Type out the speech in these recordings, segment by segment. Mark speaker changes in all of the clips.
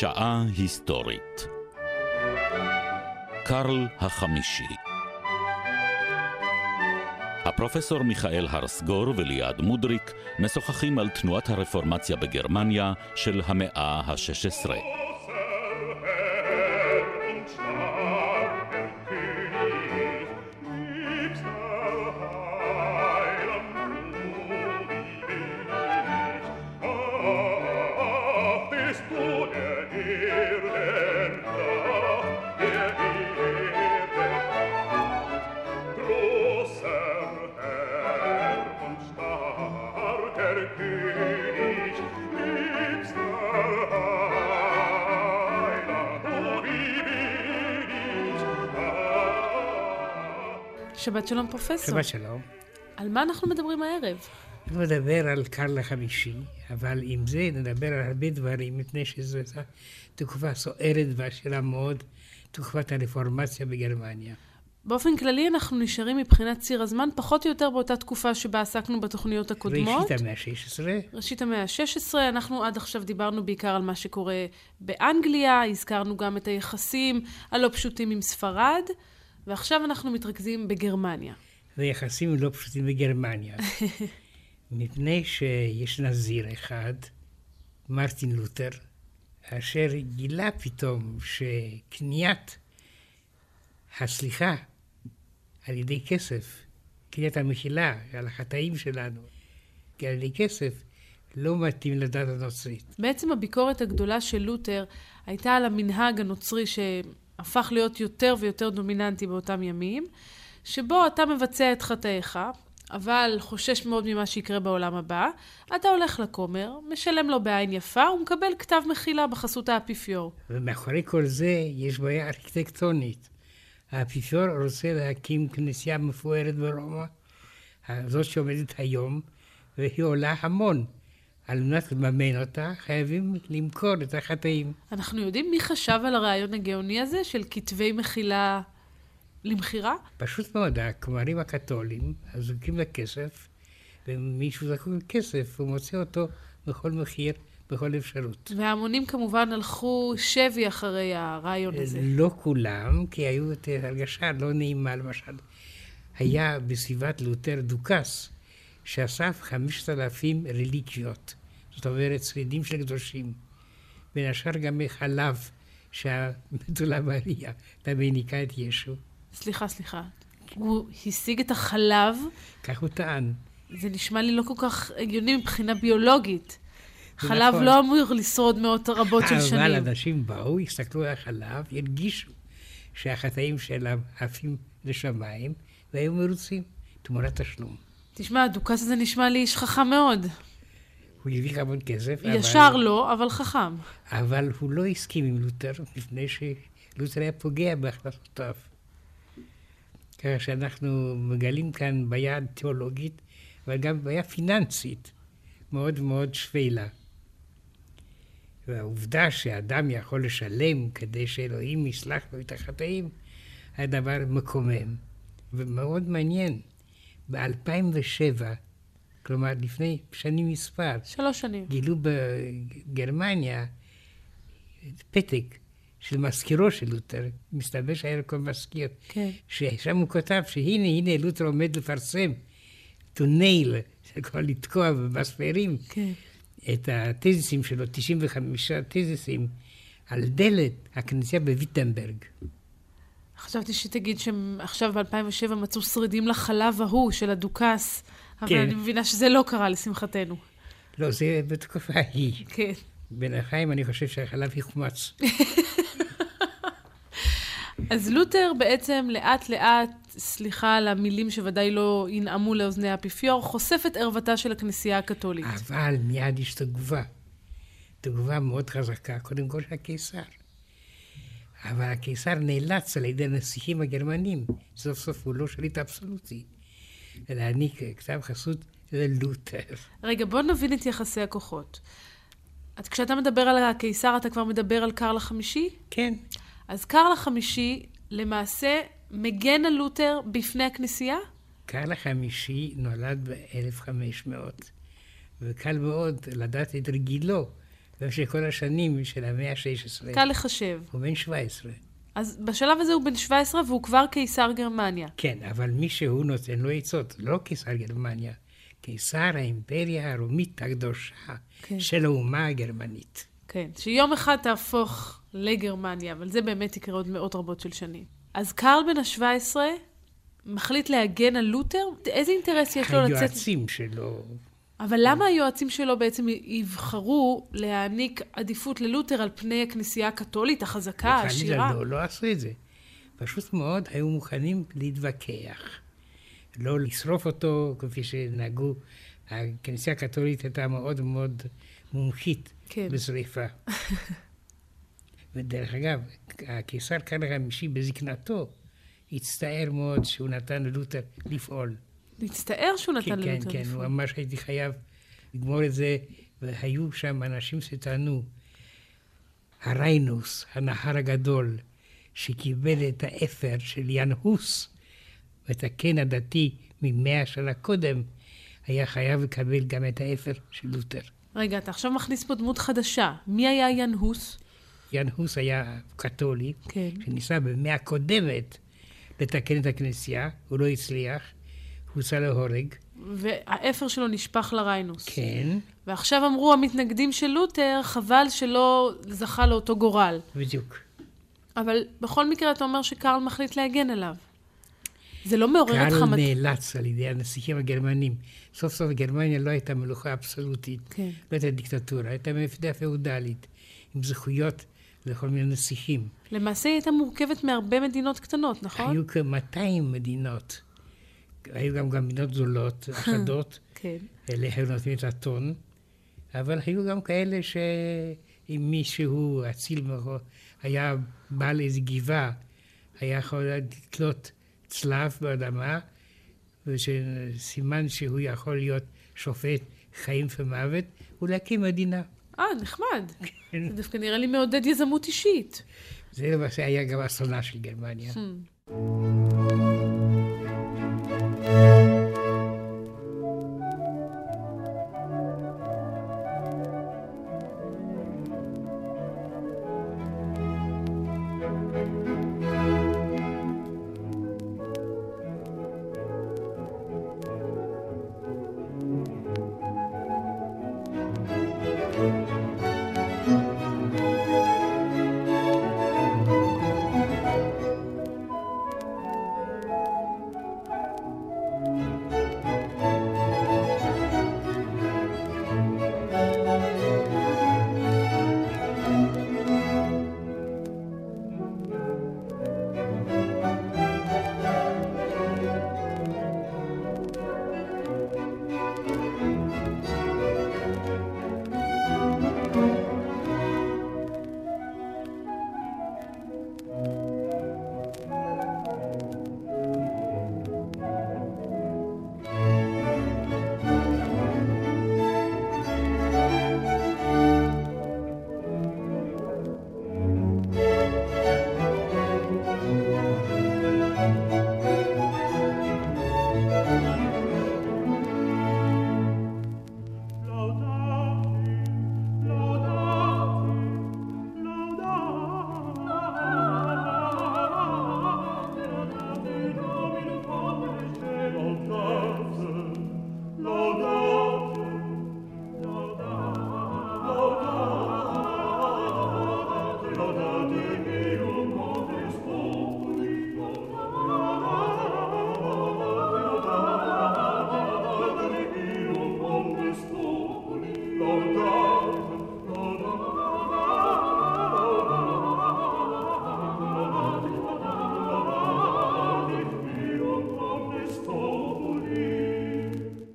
Speaker 1: שעה היסטורית קרל החמישי הפרופסור מיכאל הרסגור וליעד מודריק משוחחים על תנועת הרפורמציה בגרמניה של המאה ה-16.
Speaker 2: שבת שלום פרופסור.
Speaker 3: שבת שלום.
Speaker 2: על מה אנחנו מדברים הערב?
Speaker 3: אני מדבר על קרל החמישי, אבל עם זה נדבר על הרבה דברים, מפני שזו תקופה סוערת ועשירה מאוד, תקופת הרפורמציה בגרמניה.
Speaker 2: באופן כללי אנחנו נשארים מבחינת ציר הזמן פחות או יותר באותה תקופה שבה עסקנו בתוכניות הקודמות.
Speaker 3: ראשית המאה ה-16.
Speaker 2: ראשית המאה ה-16, אנחנו עד עכשיו דיברנו בעיקר על מה שקורה באנגליה, הזכרנו גם את היחסים הלא פשוטים עם ספרד. ועכשיו אנחנו מתרכזים בגרמניה.
Speaker 3: ויחסים לא פשוטים בגרמניה. מפני שיש נזיר אחד, מרטין לותר, אשר גילה פתאום שקניית הסליחה על ידי כסף, קניית המחילה על החטאים שלנו, על ידי כסף, לא מתאים לדת הנוצרית.
Speaker 2: בעצם הביקורת הגדולה של לותר הייתה על המנהג הנוצרי ש... הפך להיות יותר ויותר דומיננטי באותם ימים, שבו אתה מבצע את חטאיך, אבל חושש מאוד ממה שיקרה בעולם הבא, אתה הולך לכומר, משלם לו בעין יפה ומקבל כתב מחילה בחסות האפיפיור.
Speaker 3: ומאחורי כל זה יש בעיה ארכיטקטונית. האפיפיור רוצה להקים כנסייה מפוארת ברומא, זאת שעומדת היום, והיא עולה המון. על מנת לממן אותה, חייבים למכור את החטאים.
Speaker 2: אנחנו יודעים מי חשב על הרעיון הגאוני הזה של כתבי מחילה למכירה?
Speaker 3: פשוט מאוד, הכמרים הקתולים זקוקים לכסף, ומישהו זקוק לכסף, הוא מוצא אותו בכל מחיר. בכל אפשרות.
Speaker 2: וההמונים כמובן הלכו שבי אחרי הרעיון הזה.
Speaker 3: לא כולם, כי היו את הרגשה לא נעימה, למשל. היה בסביבת לותר דוכס, שאסף חמשת אלפים רליקיות, זאת אומרת שרידים של קדושים, בין השאר גם מחלב שהבתולה מריה תמייניקה את ישו.
Speaker 2: סליחה, סליחה. הוא השיג את החלב?
Speaker 3: כך הוא טען.
Speaker 2: זה נשמע לי לא כל כך הגיוני מבחינה ביולוגית. חלב נכון. לא אמור לשרוד מאות רבות של שנים.
Speaker 3: אבל אנשים באו, הסתכלו על החלב, הרגישו שהחטאים שלהם עפים לשמיים, והיו מרוצים תמורת תשלום.
Speaker 2: תשמע, הדוכס הזה נשמע לי איש חכם מאוד.
Speaker 3: הוא הרוויח המון כסף.
Speaker 2: ישר אבל... לא, אבל חכם.
Speaker 3: אבל הוא לא הסכים עם לותר, מפני שלותר היה פוגע בהכנסותיו. ככה שאנחנו מגלים כאן בעיה תיאולוגית, אבל גם בעיה פיננסית מאוד מאוד שפלה. והעובדה שאדם יכול לשלם כדי שאלוהים יסלח לו את החטאים, היה דבר מקומם ומאוד מעניין. ב-2007, כלומר לפני שנים מספר,
Speaker 2: שלוש שנים,
Speaker 3: גילו בגרמניה פתק של מזכירו של לותר, מסתבר שהיה לו כל מזכיר,
Speaker 2: כן.
Speaker 3: ששם הוא כתב שהנה, הנה לותר עומד לפרסם, to nail, יכול לתקוע במספרים,
Speaker 2: כן.
Speaker 3: את התזיסים שלו, 95 תזיסים, על דלת הכנסייה בוויטנברג.
Speaker 2: חשבתי שתגיד שעכשיו ב-2007 מצאו שרידים לחלב ההוא של הדוכס, אבל כן. אני מבינה שזה לא קרה לשמחתנו.
Speaker 3: לא, זה בתקופה ההיא.
Speaker 2: כן.
Speaker 3: בינתיים אני חושב שהחלב יחומץ.
Speaker 2: אז לותר בעצם לאט לאט, סליחה על המילים שוודאי לא ינעמו לאוזני האפיפיור, חושף את ערוותה של הכנסייה הקתולית.
Speaker 3: אבל מיד יש תגובה. תגובה מאוד חזקה, קודם כל של הקיסר. אבל הקיסר נאלץ על ידי הנסיכים הגרמנים, סוף סוף הוא לא שליט אבסולוטי, להעניק כתב חסות ללותר.
Speaker 2: רגע, בוא נבין את יחסי הכוחות. אז כשאתה מדבר על הקיסר, אתה כבר מדבר על קרל החמישי?
Speaker 3: כן.
Speaker 2: אז קרל החמישי למעשה מגן על לותר בפני הכנסייה?
Speaker 3: קרל החמישי נולד ב-1500, וקל מאוד לדעת את רגילו במשך כל השנים של המאה ה-16.
Speaker 2: קל לחשב.
Speaker 3: הוא בן 17.
Speaker 2: אז בשלב הזה הוא בן 17 והוא כבר קיסר גרמניה.
Speaker 3: כן, אבל מי שהוא נותן לו עצות, לא קיסר גרמניה, קיסר האימפריה הרומית הקדושה
Speaker 2: כן.
Speaker 3: של האומה הגרמנית.
Speaker 2: כן, שיום אחד תהפוך לגרמניה, אבל זה באמת יקרה עוד מאות רבות של שנים. אז קרל בן ה-17 מחליט להגן על לותר? איזה אינטרס יש לו לצאת...
Speaker 3: היועצים שלו,
Speaker 2: אבל למה היועצים שלו בעצם יבחרו להעניק עדיפות ללותר על פני הכנסייה הקתולית החזקה, העשירה?
Speaker 3: לא, לא עשו את זה. פשוט מאוד היו מוכנים להתווכח. לא לשרוף אותו כפי שנהגו. הכנסייה הקתולית הייתה מאוד מאוד מומחית
Speaker 2: כן.
Speaker 3: בשריפה. ודרך אגב, הקיסר קרל החמישי בזקנתו הצטער מאוד שהוא נתן ללותר לפעול.
Speaker 2: להצטער שהוא נתן
Speaker 3: כן, כן,
Speaker 2: ללותר
Speaker 3: כן,
Speaker 2: לפעול.
Speaker 3: הוא ממש הייתי חייב לגמור את זה, והיו שם אנשים שטענו, הריינוס, הנהר הגדול, שקיבל את האפר של יאן הוס, ואת הקן הדתי ממאה שנה קודם, היה חייב לקבל גם את האפר של לותר.
Speaker 2: רגע, אתה עכשיו מכניס פה דמות חדשה. מי היה יאן הוס?
Speaker 3: יאן הוס היה קתולי,
Speaker 2: כן.
Speaker 3: שניסה במאה הקודמת לתקן את הכנסייה, הוא לא הצליח, הוצא להורג,
Speaker 2: והאפר שלו נשפך לריינוס.
Speaker 3: כן,
Speaker 2: ועכשיו אמרו המתנגדים של לותר, חבל שלא זכה לאותו גורל.
Speaker 3: בדיוק.
Speaker 2: אבל בכל מקרה אתה אומר שקרל מחליט להגן עליו. זה לא מעורר
Speaker 3: קהל
Speaker 2: חמת...
Speaker 3: נאלץ על ידי הנסיכים הגרמנים. סוף סוף גרמניה לא הייתה מלוכה אבסולוטית,
Speaker 2: כן.
Speaker 3: לא הייתה דיקטטורה, הייתה מפלגה פאודלית, עם זכויות לכל מיני נסיכים.
Speaker 2: למעשה היא הייתה מורכבת מהרבה מדינות קטנות, נכון?
Speaker 3: היו כ-200 מדינות. היו גם, מדינות גדולות, אחדות,
Speaker 2: כן.
Speaker 3: אלה היו נותנים את הטון, אבל היו גם כאלה שאם מישהו, אציל מאוד, היה בא לאיזו גבעה, היה יכול לתלות צלב באדמה, ושסימן שהוא יכול להיות שופט חיים ומוות, ולהקים מדינה.
Speaker 2: אה, נחמד. זה דווקא נראה לי מעודד יזמות אישית.
Speaker 3: זה למעשה היה גם אסונה של גרמניה.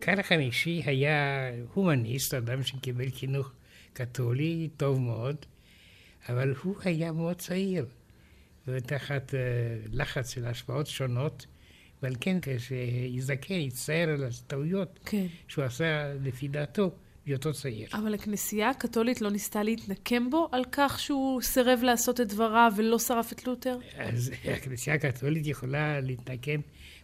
Speaker 3: קרל החמישי היה הומניסט, אדם שקיבל חינוך קתולי טוב מאוד, אבל הוא היה מאוד צעיר, ותחת uh, לחץ של השפעות שונות, ועל כן כשיזדקן, יצטער על הטעויות
Speaker 2: כן.
Speaker 3: שהוא עשה לפי דעתו בהיותו צעיר.
Speaker 2: אבל הכנסייה הקתולית לא ניסתה להתנקם בו על כך שהוא סירב לעשות את דבריו ולא שרף את לותר?
Speaker 3: אז הכנסייה הקתולית יכולה להתנקם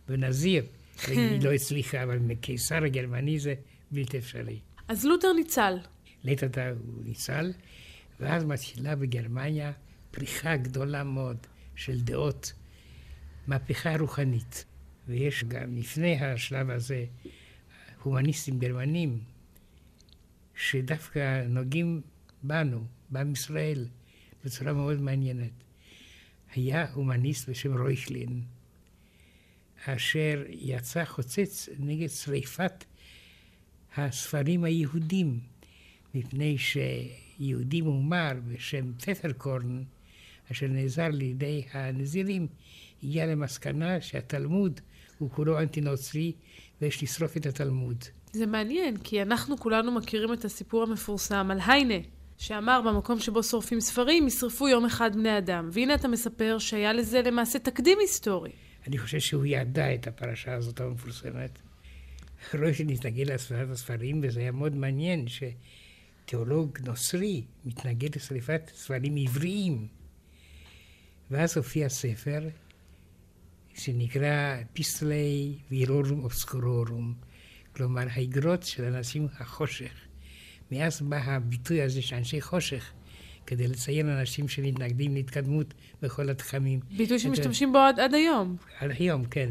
Speaker 3: בנזיר, והיא לא הצליחה, אבל מקיסר הגרמני זה בלתי אפשרי.
Speaker 2: אז לותר ניצל.
Speaker 3: עתה הוא ניצל, ואז מתחילה בגרמניה פריחה גדולה מאוד של דעות, מהפכה רוחנית. ויש גם לפני השלב הזה הומניסטים גרמנים, שדווקא נוגעים בנו, בעם ישראל, בצורה מאוד מעניינת. היה הומניסט בשם רויכלין, אשר יצא חוצץ נגד שריפת הספרים היהודים, מפני שיהודי מומר בשם פפרקורן, אשר נעזר לידי הנזירים, הגיע למסקנה שהתלמוד הוא כולו אנטי נוצרי ויש לשרוף את התלמוד.
Speaker 2: זה מעניין, כי אנחנו כולנו מכירים את הסיפור המפורסם על היינה, שאמר במקום שבו שורפים ספרים, ישרפו יום אחד בני אדם. והנה אתה מספר שהיה לזה למעשה תקדים היסטורי.
Speaker 3: אני חושב שהוא ידע את הפרשה הזאת המפורסמת. רוישן התנגד לשרפת הספרים, וזה היה מאוד מעניין שתיאולוג נוצרי מתנגד לשרפת ספרים עבריים. ואז הופיע ספר שנקרא פיסלי וירורום אובסקורורום, כלומר האגרות של אנשים החושך. מאז בא הביטוי הזה של אנשי חושך, כדי לציין אנשים שמתנגדים להתקדמות בכל התחמים.
Speaker 2: ביטוי שמשתמשים בו עד, עד היום.
Speaker 3: עד היום, כן.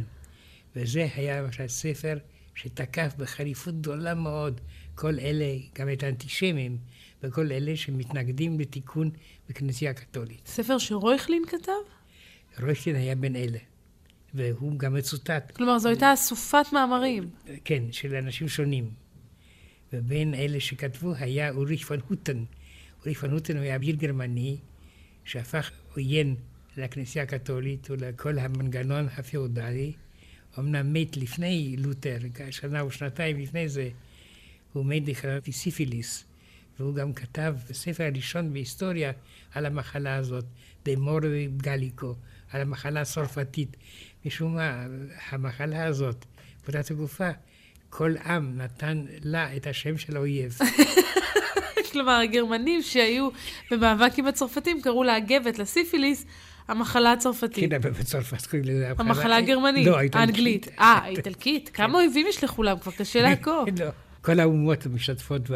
Speaker 3: וזה היה למשל ספר שתקף בחריפות גדולה מאוד כל אלה, גם את האנטישמים, וכל אלה שמתנגדים לתיקון בכנסייה הקתולית.
Speaker 2: ספר שרויכלין כתב?
Speaker 3: רויכלין היה בין אלה. והוא גם מצוטט.
Speaker 2: כלומר, זו הייתה אסופת מאמרים.
Speaker 3: כן, של אנשים שונים. ובין אלה שכתבו היה אוריך פון הוטן. הוטן הוא היה אביר גרמני שהפך עוין לכנסייה הקתולית ולכל המנגנון הפיאודלי. אמנם מת לפני לותר, שנה או שנתיים לפני זה, הוא מת לחלת סיפיליס. והוא גם כתב בספר הראשון בהיסטוריה על המחלה הזאת, במור גליקו, על המחלה הצרפתית. משום מה, המחלה הזאת, פקודת הגופה, כל עם נתן לה את השם של האויב.
Speaker 2: כלומר, הגרמנים שהיו במאבק עם הצרפתים קראו לאגבת, לסיפיליס, המחלה הצרפתית.
Speaker 3: כן, אבל בצרפת קוראים לזה
Speaker 2: המחלה הגרמנית,
Speaker 3: לא, האיטלקית.
Speaker 2: האנגלית. אה, האיטלקית. כמה אויבים יש לכולם? כבר קשה לעקוב.
Speaker 3: לא, כל האומות משתתפות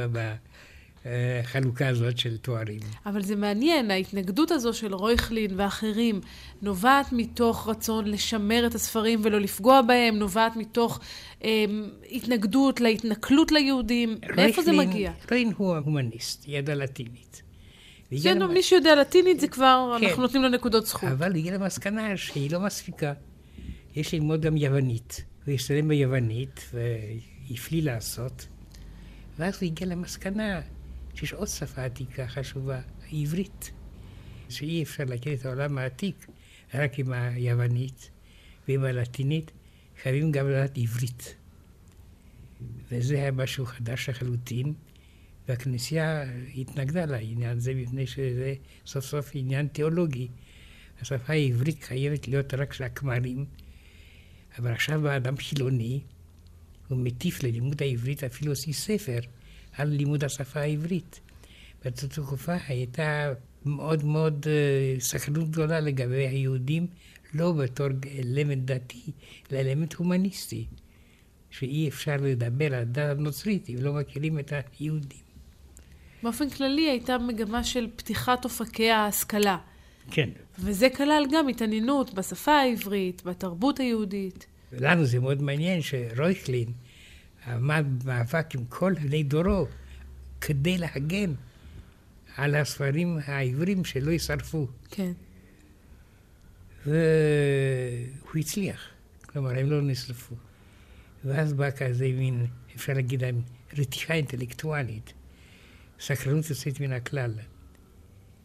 Speaker 3: בחלוקה הזאת של תוארים.
Speaker 2: אבל זה מעניין, ההתנגדות הזו של רויכלין ואחרים נובעת מתוך רצון לשמר את הספרים ולא לפגוע בהם, נובעת מתוך אה, התנגדות להתנכלות ליהודים. מאיפה זה מגיע?
Speaker 3: רויכלין הוא ההומניסט, ידע לטינית.
Speaker 2: כן, מי שיודע לטינית זה כבר,
Speaker 3: כן.
Speaker 2: אנחנו נותנים לו נקודות זכות.
Speaker 3: אבל הגיע למסקנה שהיא לא מספיקה. יש ללמוד גם יוונית. הוא השתלם ביוונית והפליא לעשות. ואז הוא הגיע למסקנה שיש עוד שפה עתיקה חשובה, העברית. שאי אפשר להכיר את העולם העתיק רק עם היוונית ועם הלטינית, חייבים גם לדעת עברית. וזה היה משהו חדש לחלוטין, והכנסייה התנגדה לעניין הזה, מפני שזה סוף סוף עניין תיאולוגי. השפה העברית חייבת להיות רק של הכמרים, אבל עכשיו בא אדם חילוני, הוא מטיף ללימוד העברית, אפילו הוציא ספר על לימוד השפה העברית. באותה תקופה הייתה מאוד מאוד uh, סכנות גדולה לגבי היהודים, לא בתור אלמנט דתי, אלא אלמנט הומניסטי, שאי אפשר לדבר על הדת הנוצרית אם לא מכירים את היהודים.
Speaker 2: באופן כללי הייתה מגמה של פתיחת אופקי ההשכלה.
Speaker 3: כן.
Speaker 2: וזה כלל גם התעניינות בשפה העברית, בתרבות היהודית.
Speaker 3: לנו זה מאוד מעניין שרויכלין עמד במאבק עם כל בני דורו כדי להגן על הספרים העברים שלא יישרפו.
Speaker 2: כן.
Speaker 3: והוא הצליח, כלומר, הם לא נשרפו. ואז בא כזה מין, אפשר להגיד, רתיחה אינטלקטואלית, סקרנות יוצאת מן הכלל.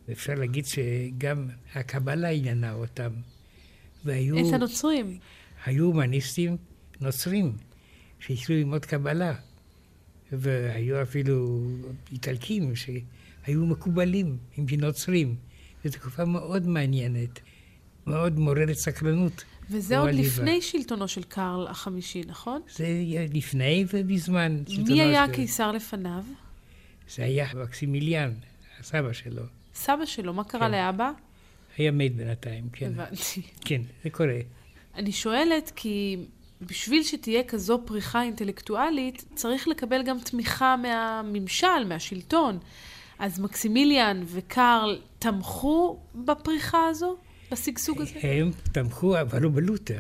Speaker 3: ואפשר להגיד שגם הקבלה עניינה אותם. והיו...
Speaker 2: את הנוצרים.
Speaker 3: היו הומניסטים נוצרים שהתחילו ללמוד קבלה. והיו אפילו איטלקים שהיו מקובלים עם נוצרים. זו תקופה מאוד מעניינת, מאוד מעוררת סקרנות.
Speaker 2: וזה עוד לפני שלטונו של קרל החמישי, נכון?
Speaker 3: זה לפני ובזמן
Speaker 2: מי היה הקיסר לפניו?
Speaker 3: זה היה מקסימיליאן, הסבא שלו.
Speaker 2: סבא שלו, מה קרה
Speaker 3: כן.
Speaker 2: לאבא?
Speaker 3: היה מת בינתיים, כן.
Speaker 2: הבנתי.
Speaker 3: כן, זה קורה.
Speaker 2: אני שואלת כי בשביל שתהיה כזו פריחה אינטלקטואלית, צריך לקבל גם תמיכה מהממשל, מהשלטון. אז מקסימיליאן וקרל תמכו בפריחה הזו? בשגשוג הזה?
Speaker 3: הם תמכו, אבל לא בלותר.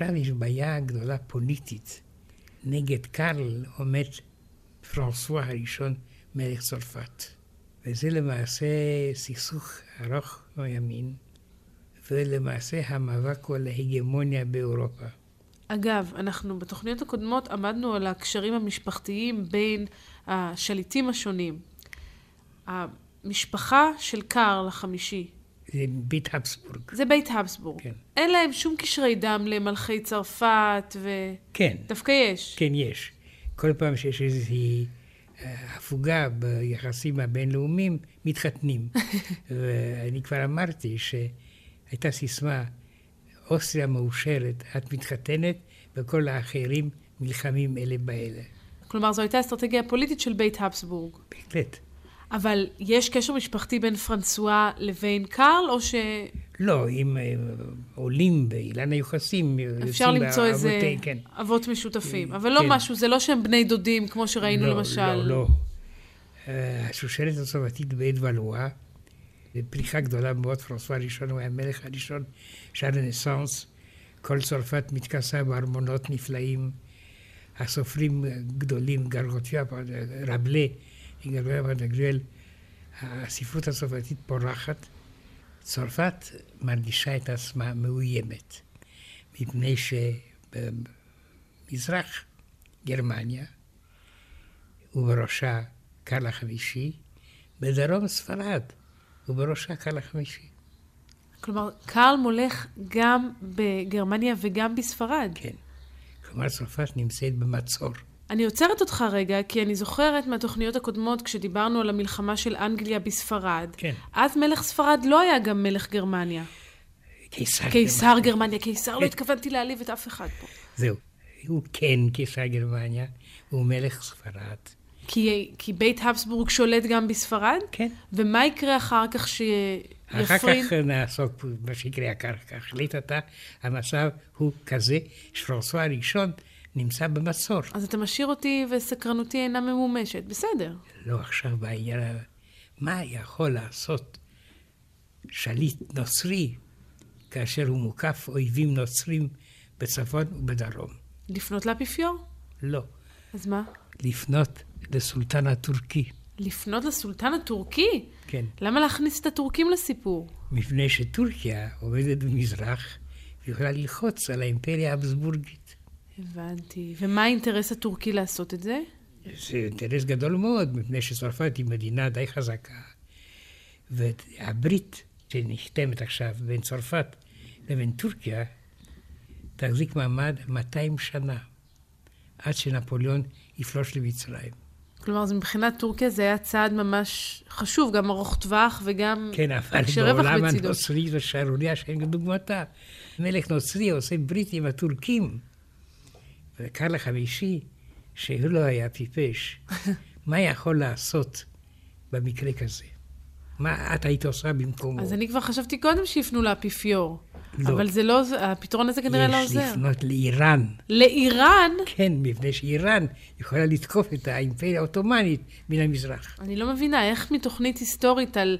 Speaker 3: עכשיו יש בעיה גדולה פוליטית. נגד קארל עומד פרנסואה הראשון, מלך צרפת. וזה למעשה סכסוך ארוך מימין, ולמעשה המאבק הוא על ההגמוניה באירופה.
Speaker 2: אגב, אנחנו בתוכניות הקודמות עמדנו על הקשרים המשפחתיים בין השליטים השונים. המשפחה של קארל החמישי,
Speaker 3: בית הבסבורג.
Speaker 2: זה בית הבסבורג.
Speaker 3: כן.
Speaker 2: אין להם שום קשרי דם למלכי צרפת, ו...
Speaker 3: כן.
Speaker 2: דווקא יש.
Speaker 3: כן, יש. כל פעם שיש איזושהי אה, הפוגה ביחסים הבינלאומיים, מתחתנים. ואני כבר אמרתי שהייתה סיסמה, אוסטריה מאושרת, את מתחתנת, וכל האחרים נלחמים אלה באלה.
Speaker 2: כלומר, זו הייתה אסטרטגיה פוליטית של בית הבסבורג.
Speaker 3: בהחלט.
Speaker 2: אבל יש קשר משפחתי בין פרנסואה לבין קארל, או ש...
Speaker 3: לא, אם אה, עולים באילן היוחסים,
Speaker 2: אפשר למצוא איזה
Speaker 3: באבותיהם, כן.
Speaker 2: אבות משותפים. אבל לא
Speaker 3: כן.
Speaker 2: משהו, זה לא שהם בני דודים, כמו שראינו
Speaker 3: לא,
Speaker 2: למשל.
Speaker 3: לא, לא. אה, השושלת הצרפתית בעת ולואה, פריחה גדולה מאוד, פרנסואה הראשון הוא המלך הראשון של הרנסאנס. כל צרפת מתכסה בארמונות נפלאים. הסופרים גדולים, גרגוטיאב, רבלה, גרגוטיאב ודגרל, הספרות הצרפתית פורחת. צרפת מרגישה את עצמה מאוימת, מפני שבמזרח גרמניה, ובראשה קרל החמישי, בדרום ספרד, ובראשה קרל החמישי.
Speaker 2: כלומר, קארל מולך גם בגרמניה וגם בספרד.
Speaker 3: כן. כלומר, צרפת נמצאת במצור.
Speaker 2: אני עוצרת אותך רגע, כי אני זוכרת מהתוכניות הקודמות, כשדיברנו על המלחמה של אנגליה בספרד.
Speaker 3: כן.
Speaker 2: אז מלך ספרד לא היה גם מלך גרמניה.
Speaker 3: קיסר.
Speaker 2: קיסר גרמניה, קיסר, לא התכוונתי להעליב את אף אחד פה.
Speaker 3: זהו. הוא כן קיסר גרמניה, הוא מלך ספרד.
Speaker 2: כי, כי בית הבסבורג שולט גם בספרד?
Speaker 3: כן.
Speaker 2: ומה יקרה אחר כך
Speaker 3: אחר
Speaker 2: שיפריד?
Speaker 3: כך נעסוק במה שיקרה אחר כך. לעת המצב הוא כזה שפרנסואה הראשון נמצא במצור.
Speaker 2: אז אתה משאיר אותי וסקרנותי אינה ממומשת. בסדר.
Speaker 3: לא עכשיו בעניין, מה יכול לעשות שליט נוצרי כאשר הוא מוקף אויבים נוצרים בצפון ובדרום?
Speaker 2: לפנות לאפיפיור?
Speaker 3: לא.
Speaker 2: אז מה?
Speaker 3: לפנות לסולטן הטורקי.
Speaker 2: לפנות לסולטן הטורקי?
Speaker 3: כן.
Speaker 2: למה להכניס את הטורקים לסיפור?
Speaker 3: מפני שטורקיה עומדת במזרח ויכולה ללחוץ על האימפריה האבסבורגית.
Speaker 2: הבנתי. ומה האינטרס הטורקי לעשות את זה?
Speaker 3: זה אינטרס גדול מאוד, מפני שצרפת היא מדינה די חזקה. והברית שנחתמת עכשיו בין צרפת לבין טורקיה תחזיק מעמד 200 שנה, עד שנפוליאון יפלוש למצרים.
Speaker 2: כלומר, אז מבחינת טורקיה זה היה צעד ממש חשוב, גם ארוך טווח וגם
Speaker 3: כן, אבל בעולם. הנוצרי זו שערורייה שאין כדוגמתה. מלך נוצרי עושה ברית עם הטורקים. וקרל החמישי, שהוא לא היה טיפש, מה יכול לעשות במקרה כזה? מה את היית עושה במקומו?
Speaker 2: אז אני כבר חשבתי קודם שיפנו לאפיפיור.
Speaker 3: לא.
Speaker 2: אבל זה לא, הפתרון הזה כנראה לא עוזר.
Speaker 3: יש לפנות לאיראן.
Speaker 2: לאיראן?
Speaker 3: כן, מפני שאיראן יכולה לתקוף את האימפריה העות'מאנית מן המזרח.
Speaker 2: אני לא מבינה, איך מתוכנית היסטורית על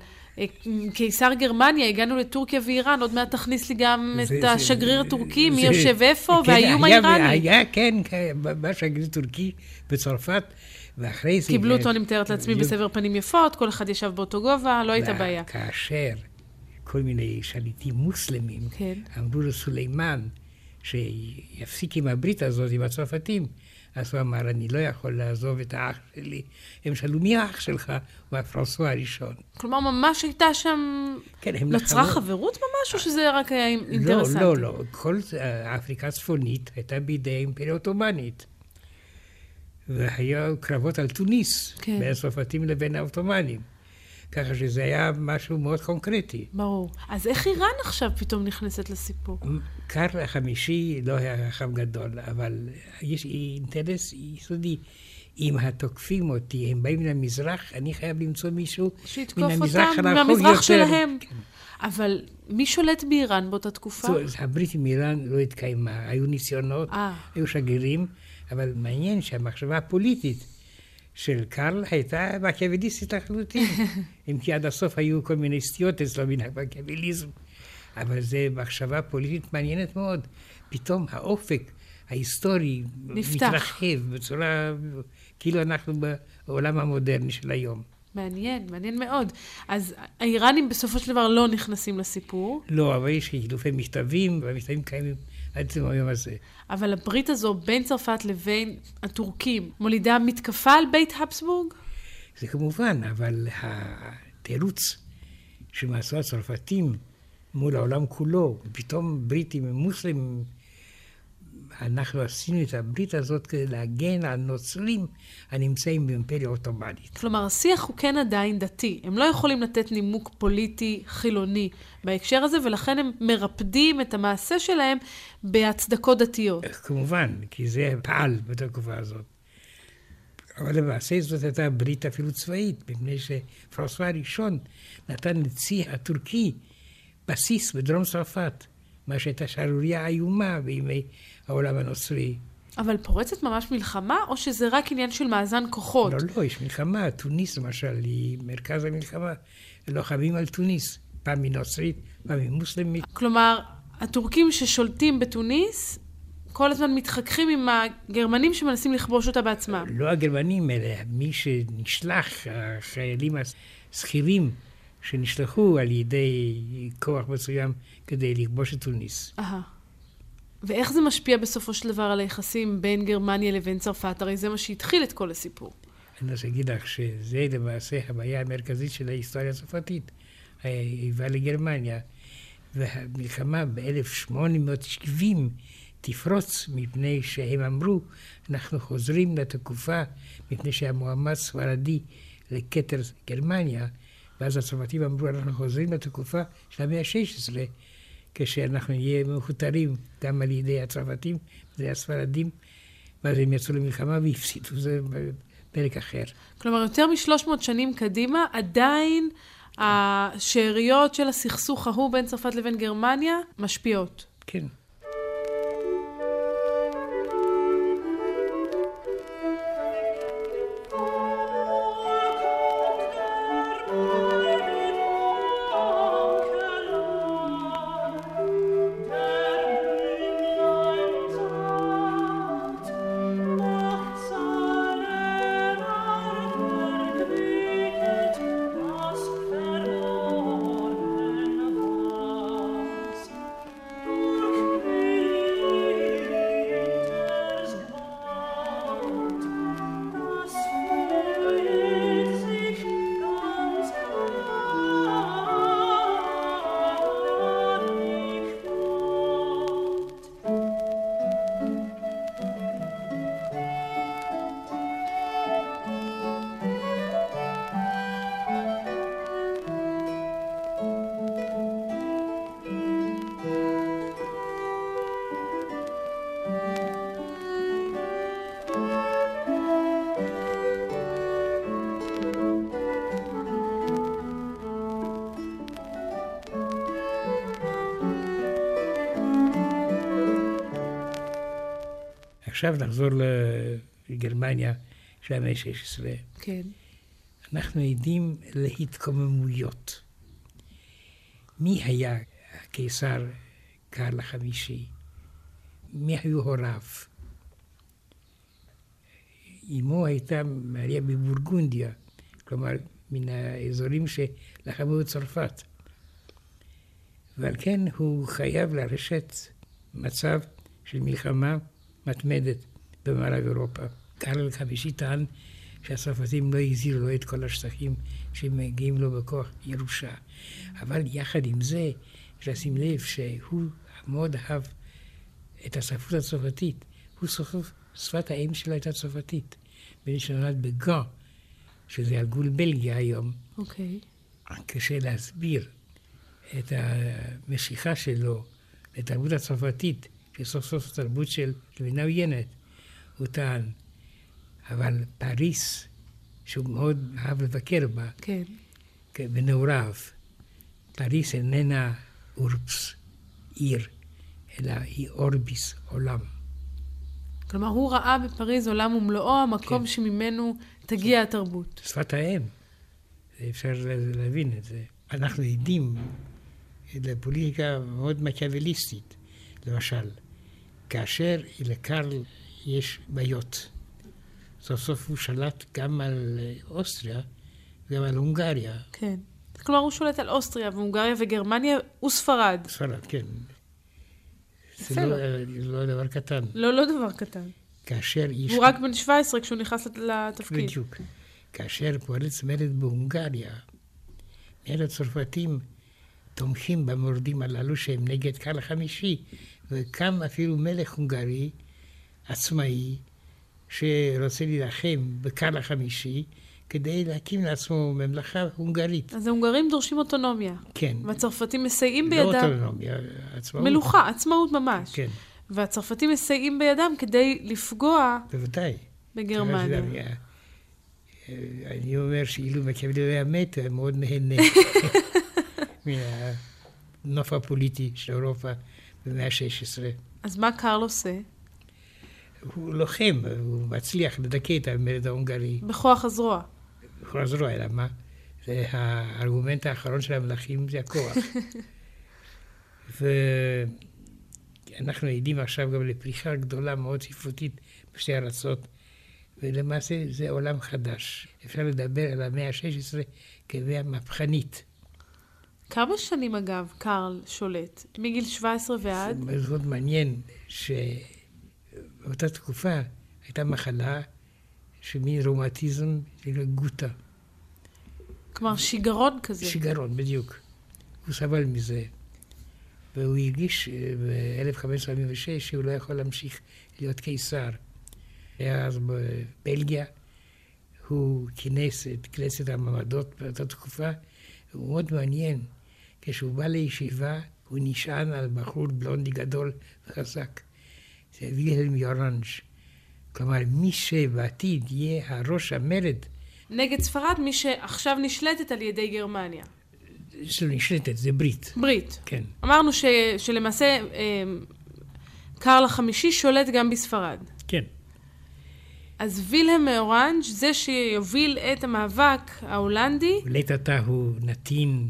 Speaker 2: קיסר גרמניה הגענו לטורקיה ואיראן, עוד מעט תכניס לי גם זה, את זה, השגריר הטורקי, מי יושב איפה, כן, והאיום היה, האיראני.
Speaker 3: היה, כן, כן, בא שגריר טורקי בצרפת. ואחרי זה...
Speaker 2: קיבלו אותו, אני מתארת לעצמי, בסבר פנים יפות, כל אחד ישב באותו גובה, לא הייתה בעיה.
Speaker 3: כאשר כל מיני שליטים מוסלמים כן. אמרו לסולימן שיפסיק עם הברית הזאת, עם הצרפתים, אז הוא אמר, אני לא יכול לעזוב את האח שלי. הם שאלו, מי האח שלך? הוא היה פרנסואה הראשון.
Speaker 2: כלומר, ממש הייתה שם... כן, הם נוצרה לחמו... חברות ממש, או שזה רק היה אינטרסנטי?
Speaker 3: לא, לא, לא. כל אפריקה הצפונית הייתה בידי האימפריה העות'מאנית. והיו קרבות על תוניס, כן. בין הצרפתים לבין העות'מאנים. ככה שזה היה משהו מאוד קונקרטי.
Speaker 2: ברור. אז איך איראן עכשיו פתאום נכנסת לסיפור?
Speaker 3: קארל החמישי לא היה חכם גדול, אבל יש אינטרס יסודי. אם התוקפים אותי, הם באים מן המזרח, אני חייב למצוא מישהו מן המזרח
Speaker 2: הרחוק יותר. מהמזרח שלהם. אבל מי שולט באיראן באותה תקופה?
Speaker 3: הברית עם איראן לא התקיימה. היו ניסיונות, 아. אה. היו שגרירים, אבל מעניין שהמחשבה הפוליטית של קארל הייתה מקיאווליסטית לחלוטין. אם כי עד הסוף היו כל מיני סטיות אצלו מן המקיאווליזם. אבל זו מחשבה פוליטית מעניינת מאוד. פתאום האופק ההיסטורי נפתח. מתרחב בצורה, כאילו אנחנו בעולם המודרני של היום.
Speaker 2: מעניין, מעניין מאוד. אז האיראנים בסופו של דבר לא נכנסים לסיפור.
Speaker 3: לא, אבל יש חילופי מכתבים, והמכתבים קיימים עד עצם היום הזה.
Speaker 2: אבל הברית הזו בין צרפת לבין הטורקים מולידה מתקפה על בית הפסבורג?
Speaker 3: זה כמובן, אבל התירוץ שמעשו הצרפתים מול העולם כולו, פתאום בריטים ומוסלמים אנחנו עשינו את הברית הזאת כדי להגן על נוצרים הנמצאים באימפריה עות'מאנית.
Speaker 2: כלומר, השיח הוא כן עדיין דתי. הם לא יכולים לתת נימוק פוליטי חילוני בהקשר הזה, ולכן הם מרפדים את המעשה שלהם בהצדקות דתיות.
Speaker 3: כמובן, כי זה פעל בתקופה הזאת. אבל למעשה זאת הייתה ברית אפילו צבאית, מפני שפרנסואה הראשון נתן לצי הטורקי בסיס בדרום צרפת, מה שהייתה שערורייה איומה בימי העולם הנוצרי.
Speaker 2: אבל פורצת ממש מלחמה, או שזה רק עניין של מאזן כוחות?
Speaker 3: לא, לא, יש מלחמה. תוניס, למשל, היא מרכז המלחמה. לוחמים על תוניס, פעם מנוצרית, פעם ממוסלמית.
Speaker 2: כלומר, הטורקים ששולטים בתוניס, כל הזמן מתחככים עם הגרמנים שמנסים לכבוש אותה בעצמם.
Speaker 3: לא הגרמנים, אלא מי שנשלח, החיילים השכירים שנשלחו על ידי כוח מסוים כדי לכבוש את תוניס.
Speaker 2: אהה. ואיך זה משפיע בסופו של דבר על היחסים בין גרמניה לבין צרפת? הרי זה מה שהתחיל את כל הסיפור.
Speaker 3: אני רוצה להגיד לך שזה למעשה הבעיה המרכזית של ההיסטוריה הצרפתית, האיבה לגרמניה. והמלחמה ב-1870 תפרוץ מפני שהם אמרו, אנחנו חוזרים לתקופה, מפני שהמועמד ספרדי לכתר גרמניה, ואז הצרפתים אמרו, אנחנו חוזרים לתקופה של המאה ה-16. כשאנחנו נהיה מכותרים גם על ידי הצרפתים, זה הספרדים, ואז הם יצאו למלחמה והפסידו, זה פרק אחר.
Speaker 2: כלומר, יותר משלוש מאות שנים קדימה, עדיין השאריות של הסכסוך ההוא בין צרפת לבין גרמניה משפיעות.
Speaker 3: כן. עכשיו נחזור לגרמניה של המאה ה-16.
Speaker 2: כן.
Speaker 3: אנחנו עדים להתקוממויות. מי היה הקיסר קרל החמישי? מי היו הוריו? אמו הייתה מריה בבורגונדיה, כלומר, מן האזורים שלחמו בצרפת. ועל כן הוא חייב לרשת מצב של מלחמה מתמדת במערב אירופה. קרל החמישי טען שהצרפתים לא הזהירו לו את כל השטחים שמגיעים לו בכוח ירושה. אבל יחד עם זה, יש לשים לב שהוא מאוד אהב את הספרות הצרפתית. הוא סוף שפת האם שלו הייתה צרפתית. בן שנולד בגן, שזה על גבול בלגיה היום.
Speaker 2: אוקיי.
Speaker 3: קשה להסביר את המשיכה שלו לתרבות הצרפתית, שסוף סוף תרבות של מדינה עוינת, הוא טען. אבל פריס, שהוא מאוד אהב לבקר בה,
Speaker 2: כן.
Speaker 3: בנעוריו, פריס איננה אורבס, עיר, אלא היא אורביס, עולם.
Speaker 2: כלומר, הוא ראה בפריז עולם ומלואו, המקום
Speaker 3: כן.
Speaker 2: שממנו תגיע התרבות.
Speaker 3: שפת האם, אפשר להבין את זה. אנחנו עדים לפוליטיקה מאוד מקיאווליסטית. למשל, כאשר לקרל יש בעיות, סוף סוף הוא שלט גם על אוסטריה וגם על הונגריה.
Speaker 2: כן. כלומר, הוא שולט על אוסטריה והונגריה וגרמניה וספרד.
Speaker 3: ספרד, כן. זה. לא, לא דבר קטן.
Speaker 2: לא, לא דבר קטן.
Speaker 3: כאשר יש...
Speaker 2: הוא רק בן 17 כשהוא נכנס לתפקיד.
Speaker 3: בדיוק. כאשר פורץ מרד בהונגריה, מרד הצרפתים תומכים במורדים הללו שהם נגד קרל החמישי, וקם אפילו מלך הונגרי עצמאי שרוצה להילחם בקרל החמישי כדי להקים לעצמו ממלכה הונגרית.
Speaker 2: אז ההונגרים דורשים אוטונומיה,
Speaker 3: כן.
Speaker 2: והצרפתים מסייעים
Speaker 3: לא
Speaker 2: בידם...
Speaker 3: אוטונומיה, עצמאות.
Speaker 2: מלוכה, עצמאות ממש.
Speaker 3: כן,
Speaker 2: והצרפתים מסייעים בידם כדי לפגוע
Speaker 3: בוודאי.
Speaker 2: בגרמניה.
Speaker 3: אני אומר שאילו מקיאוולי היה מת, הוא היה מאוד נהנה מהנוף הפוליטי של אירופה במאה ה-16.
Speaker 2: אז מה קרל עושה?
Speaker 3: הוא לוחם, הוא מצליח לדכא את המרד ההונגרי.
Speaker 2: בכוח הזרוע.
Speaker 3: בכל הזרוע, אלא מה? זה הארגומנט האחרון של המלכים, זה הכוח. ואנחנו עדים עכשיו גם לפריחה גדולה מאוד ספרותית בשתי ארצות, ולמעשה זה עולם חדש. אפשר לדבר על המאה ה-16 כמאה מהפכנית.
Speaker 2: כמה שנים, אגב, קרל שולט? מגיל 17 ועד?
Speaker 3: זה מאוד מעניין שבאותה תקופה הייתה מחלה שמין רומטיזם, שנקרא גוטה.
Speaker 2: כלומר, שיגרון כזה.
Speaker 3: שיגרון, בדיוק. הוא סבל מזה. והוא הרגיש ב-1546 שהוא לא יכול להמשיך להיות קיסר. היה אז בבלגיה, הוא כינס את כנסת המעמדות באותה תקופה. הוא מאוד מעניין. כשהוא בא לישיבה, הוא נשען על בחור בלונדי גדול וחזק. זה וילהלם יורנג'. כלומר, מי שבעתיד יהיה הראש המרד,
Speaker 2: נגד ספרד, מי שעכשיו נשלטת על ידי גרמניה.
Speaker 3: יש לו נשלטת, זה ברית.
Speaker 2: ברית.
Speaker 3: כן.
Speaker 2: אמרנו ש, שלמעשה אה, קרל החמישי שולט גם בספרד.
Speaker 3: כן.
Speaker 2: אז וילהם מאורנג' זה שיוביל את המאבק ההולנדי,
Speaker 3: לעת עתה הוא נתין,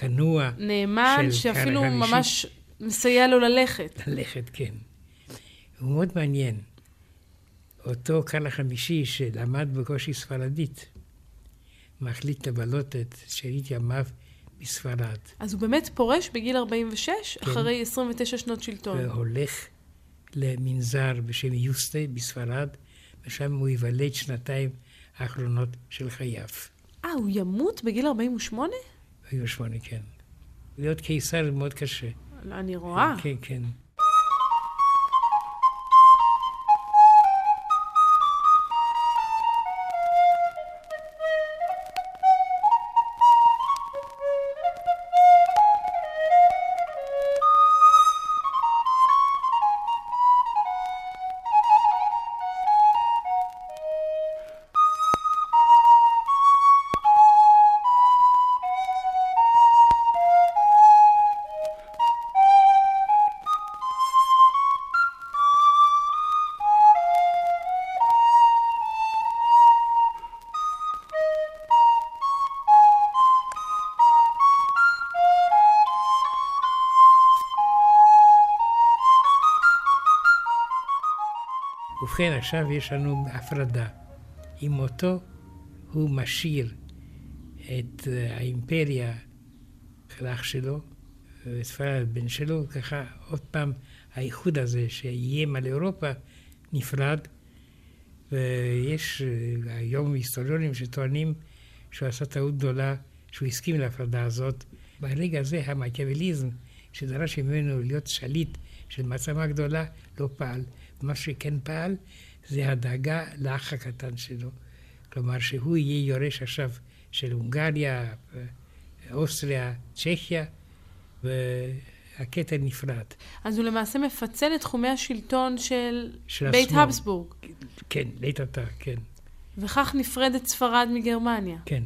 Speaker 3: כנוע,
Speaker 2: נאמן, שאפילו. ממש מסייע לו ללכת.
Speaker 3: ללכת, כן. הוא מאוד מעניין. אותו קרל החמישי שלמד בקושי ספרדית, מחליט לבלות את שארית ימיו בספרד,
Speaker 2: אז הוא באמת פורש בגיל 46,
Speaker 3: כן.
Speaker 2: אחרי 29 שנות שלטון.
Speaker 3: והולך למנזר בשם יוסטה בספרד, ושם הוא את שנתיים האחרונות של חייו.
Speaker 2: אה, הוא ימות בגיל 48?
Speaker 3: היו שמונה, כן. להיות קיסר מאוד קשה.
Speaker 2: אני רואה.
Speaker 3: כן, כן. ובכן, עכשיו יש לנו הפרדה. עם מותו הוא משאיר את אה, האימפריה של אח שלו, ואת ספרד בן שלו, ככה עוד פעם האיחוד הזה שאיים על אירופה נפרד, ויש אה, היום היסטוריונים שטוענים שהוא עשה טעות גדולה, שהוא הסכים להפרדה הזאת. ברגע הזה המקיאווליזם שדרש ממנו להיות שליט של מעצמה גדולה לא פעל. מה שכן פעל זה הדאגה לאח הקטן שלו. כלומר שהוא יהיה יורש עכשיו של הונגריה, אוסטריה, צ'כיה, והקטע נפרד.
Speaker 2: אז הוא למעשה מפצל את תחומי השלטון של, של בית השמאל. הבסבורג.
Speaker 3: כן, לית עתה, כן.
Speaker 2: וכך נפרדת ספרד מגרמניה.
Speaker 3: כן.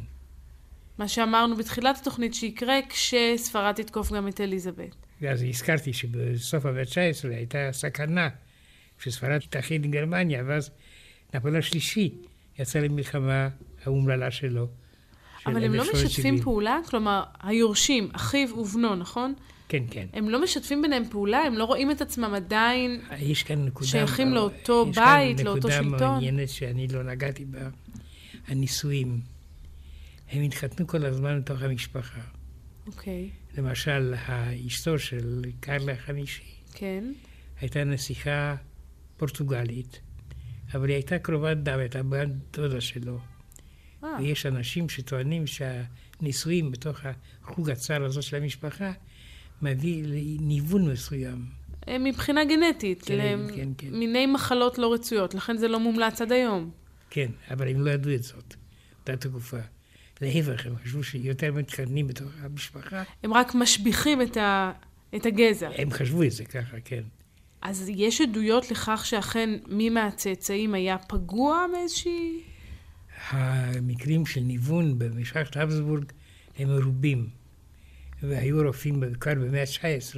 Speaker 2: מה שאמרנו בתחילת התוכנית שיקרה כשספרד תתקוף גם את אליזבת.
Speaker 3: ואז הזכרתי שבסוף המאה ה-19 הייתה סכנה שספרד תתאחד עם גרמניה, ואז נפוליאון השלישי יצא למלחמה האומללה שלו.
Speaker 2: אבל הם לא משתפים פעולה? כלומר, היורשים, אחיו ובנו, נכון?
Speaker 3: כן, כן.
Speaker 2: הם לא משתפים ביניהם פעולה? הם לא רואים את עצמם עדיין
Speaker 3: יש כאן נקודה...
Speaker 2: שייכים לאותו בית, לאותו שלטון?
Speaker 3: יש כאן נקודה מעניינת שאני לא נגעתי בה. הנישואים. הם התחתנו כל הזמן בתוך המשפחה.
Speaker 2: אוקיי.
Speaker 3: Okay. למשל, אשתו של קרלה החמישי.
Speaker 2: כן.
Speaker 3: הייתה נסיכה פורטוגלית, אבל היא הייתה קרובת דם, הייתה בת דודה שלו. אה. ויש אנשים שטוענים שהנישואים בתוך החוג הצר הזאת של המשפחה מביא לניוון מסוים.
Speaker 2: אה, מבחינה גנטית, כן, כן, כן. למיני מחלות לא רצויות, לכן זה לא מומלץ עד היום.
Speaker 3: כן, אבל הם לא ידעו את זאת, אותה תקופה. להפך, הם חשבו שיותר מתקדמים בתוך המשפחה.
Speaker 2: הם רק משביחים את, ה... את הגזע.
Speaker 3: הם חשבו את זה ככה, כן.
Speaker 2: אז יש עדויות לכך שאכן מי מהצאצאים היה פגוע מאיזושהי...
Speaker 3: המקרים של ניוון במשפחת הבסבורג הם מרובים. והיו רופאים בעיקר במאה ה-19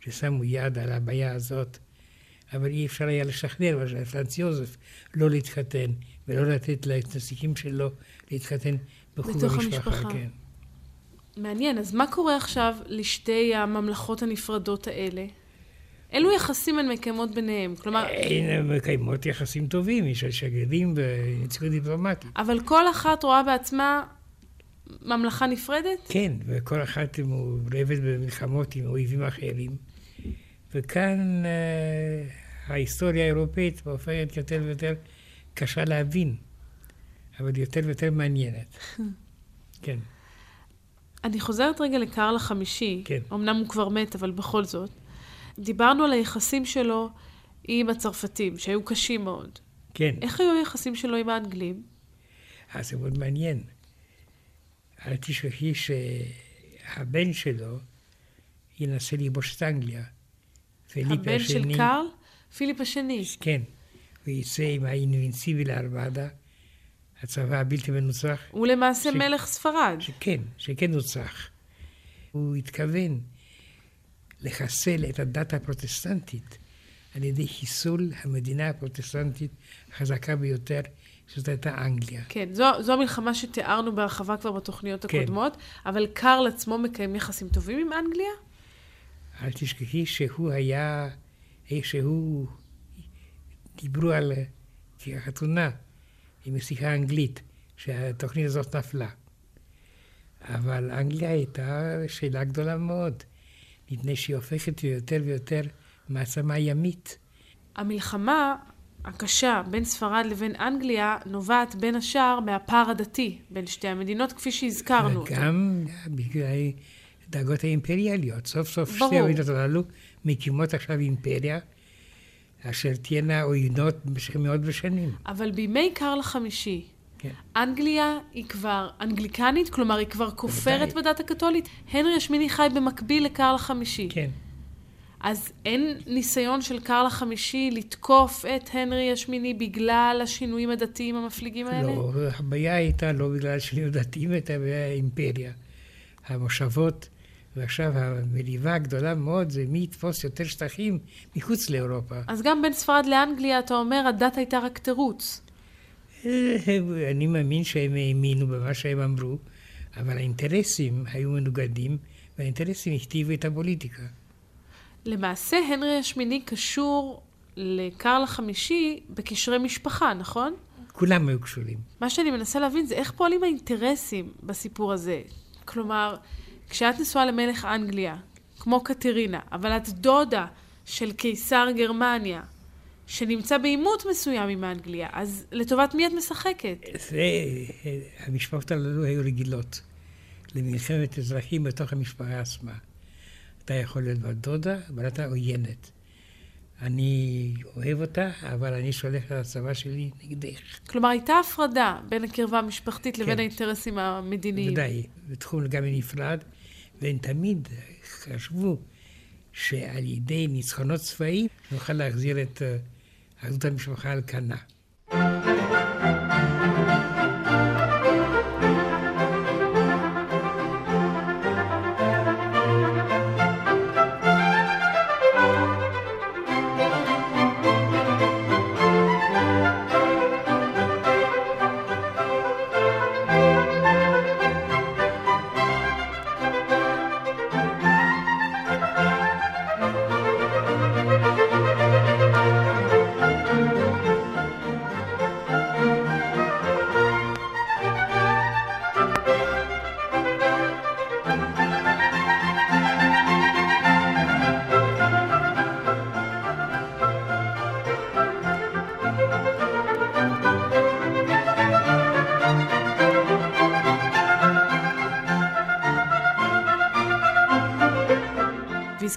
Speaker 3: ששמו יד על הבעיה הזאת, אבל אי אפשר היה לשכנע, למשל, פרנץ יוזף, לא להתחתן, ולא לתת לנסיכים שלו להתחתן בחוג המשפחה. המשפחה. כן.
Speaker 2: מעניין, אז מה קורה עכשיו לשתי הממלכות הנפרדות האלה? אילו יחסים הן מקיימות ביניהם? כלומר...
Speaker 3: הן מקיימות יחסים טובים, יש שגרירים ונציגות דיפלומטית.
Speaker 2: אבל כל אחת רואה בעצמה ממלכה נפרדת?
Speaker 3: כן, וכל אחת מעורבת במלחמות עם אויבים אחרים. וכאן אה, ההיסטוריה האירופאית הופכת יותר ויותר קשה להבין, אבל יותר ויותר מעניינת. כן.
Speaker 2: אני חוזרת רגע לקרל החמישי.
Speaker 3: כן.
Speaker 2: אמנם הוא כבר מת, אבל בכל זאת. דיברנו על היחסים שלו עם הצרפתים, שהיו קשים מאוד.
Speaker 3: כן.
Speaker 2: איך היו היחסים שלו עם האנגלים?
Speaker 3: אז זה מאוד מעניין. אל תשכחי שהבן שלו ינסה לכבוש את אנגליה.
Speaker 2: הבן השני, של קרל? פיליפ השני.
Speaker 3: כן. הוא יצא עם האינבנסיבי לארמדה, הצבא הבלתי מנוצח.
Speaker 2: הוא למעשה ש... מלך ספרד.
Speaker 3: שכן, שכן נוצח. הוא התכוון לחסל את הדת הפרוטסטנטית על ידי חיסול המדינה הפרוטסטנטית החזקה ביותר, שזאת הייתה אנגליה.
Speaker 2: כן, זו, זו המלחמה שתיארנו בהרחבה כבר בתוכניות כן. הקודמות, אבל קארל עצמו מקיים יחסים טובים עם אנגליה?
Speaker 3: אל תשכחי שהוא היה, שהוא, דיברו על החתונה עם נסיכה אנגלית, שהתוכנית הזאת נפלה. אבל אנגליה הייתה שאלה גדולה מאוד. מפני שהיא הופכת יותר ויותר מעצמה ימית.
Speaker 2: המלחמה הקשה בין ספרד לבין אנגליה נובעת בין השאר מהפער הדתי בין שתי המדינות, כפי שהזכרנו.
Speaker 3: וגם בגלל הדאגות האימפריאליות. סוף סוף ברור. שתי המדינות הללו מקימות עכשיו אימפריה. אשר תהיינה עוינות במשך מאות בשנים.
Speaker 2: אבל בימי קרל החמישי, כן. אנגליה היא כבר אנגליקנית, כלומר היא כבר כופרת בדת הקתולית. הנרי השמיני חי במקביל לקרל החמישי.
Speaker 3: כן.
Speaker 2: אז אין ניסיון של קרל החמישי לתקוף את הנרי השמיני בגלל השינויים הדתיים המפליגים האלה?
Speaker 3: לא, הבעיה הייתה לא בגלל השינויים הדתיים, הייתה הבעיה האימפריה. המושבות, ועכשיו המריבה הגדולה מאוד זה מי יתפוס יותר שטחים מחוץ לאירופה.
Speaker 2: אז גם בין ספרד לאנגליה, אתה אומר, הדת הייתה רק תירוץ.
Speaker 3: אני מאמין שהם האמינו במה שהם אמרו, אבל האינטרסים היו מנוגדים, והאינטרסים הכתיבו את הפוליטיקה.
Speaker 2: למעשה, הנרי השמיני קשור לקרל החמישי בקשרי משפחה, נכון?
Speaker 3: כולם היו קשורים.
Speaker 2: מה שאני מנסה להבין זה איך פועלים האינטרסים בסיפור הזה. כלומר, כשאת נשואה למלך אנגליה, כמו קטרינה, אבל את דודה של קיסר גרמניה, שנמצא בעימות מסוים עם אנגליה, אז לטובת מי את משחקת?
Speaker 3: זה, המשפחות הללו היו רגילות למלחמת אזרחים בתוך המשפחה עצמה. אתה יכול להיות בת דודה, אבל אתה עוינת. אני אוהב אותה, אבל אני שולח את הצבא שלי נגדך.
Speaker 2: כלומר, הייתה הפרדה בין הקרבה המשפחתית לבין
Speaker 3: כן.
Speaker 2: האינטרסים המדיניים.
Speaker 3: ודאי, בתחום לגמרי נפרד, והם תמיד חשבו שעל ידי ניצחונות צבאיים נוכל להחזיר את אה, אחדות המשפחה על כנה.